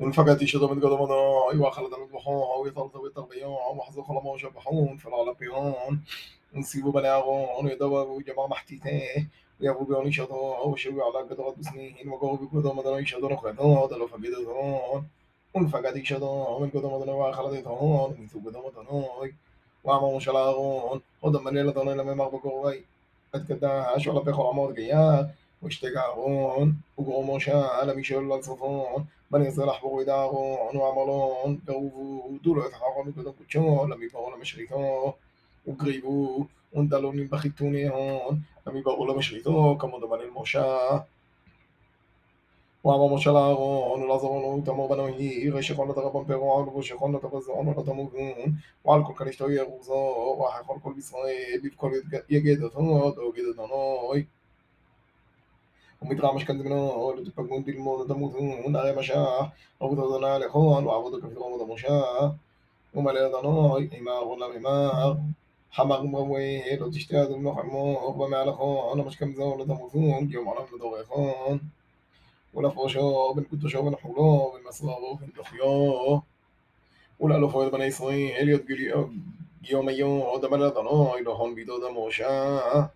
وانفجت أيوة، أو قدمنا وخلد المضحون وطرد بالتغبيون وحظ خلما وشبحون فالعلبيون نصيب بلاغون ويدوب جمع محتيته ويغو بيون أو وشوي على قدرة بسنين. وقو بكودم دنا يشدون وخدون دلو فقدتون. وانفجت شدم قدم دنا وخلدتون ويثو قدم دنا وعمو شلاغون. ودم الليلة دنا لما مغبقوا وي قد كداش ولا بيخو عمود قياك واشتجعون وقوموا شال ميشل الفوفون من يصلح بغيداغون وعملون قوفوا دولو اثحاقون كدن كتشون لم يبغوا لمشريتون وقريبو وندلون من بخيتوني هون لم يبغوا لمشريتون كمو دمان الموشا وعما موشا لاغون ولازرون وتمر بنوهي رشقون لتغبن بيرون ورشقون لتبزعون ولتموجون وعلى كل كريشتو يغوزو وحقون كل بيسرائيل بكل دو ودو جدتون نار مشا عبدنا لخون وعبدك في الغمض مشا وما لا ضناي إمار ولا إمار حمق مروي لو تشتاد المحمو وما لخون مش كم زون تموتون يوم على مدور خون. ولا فوشو بن كنت شو بن حولو بن مصرارو بن تخيو ولا لو فويد بني قلي يوم يوم ودمنا ضناي لهون بيدو دموشا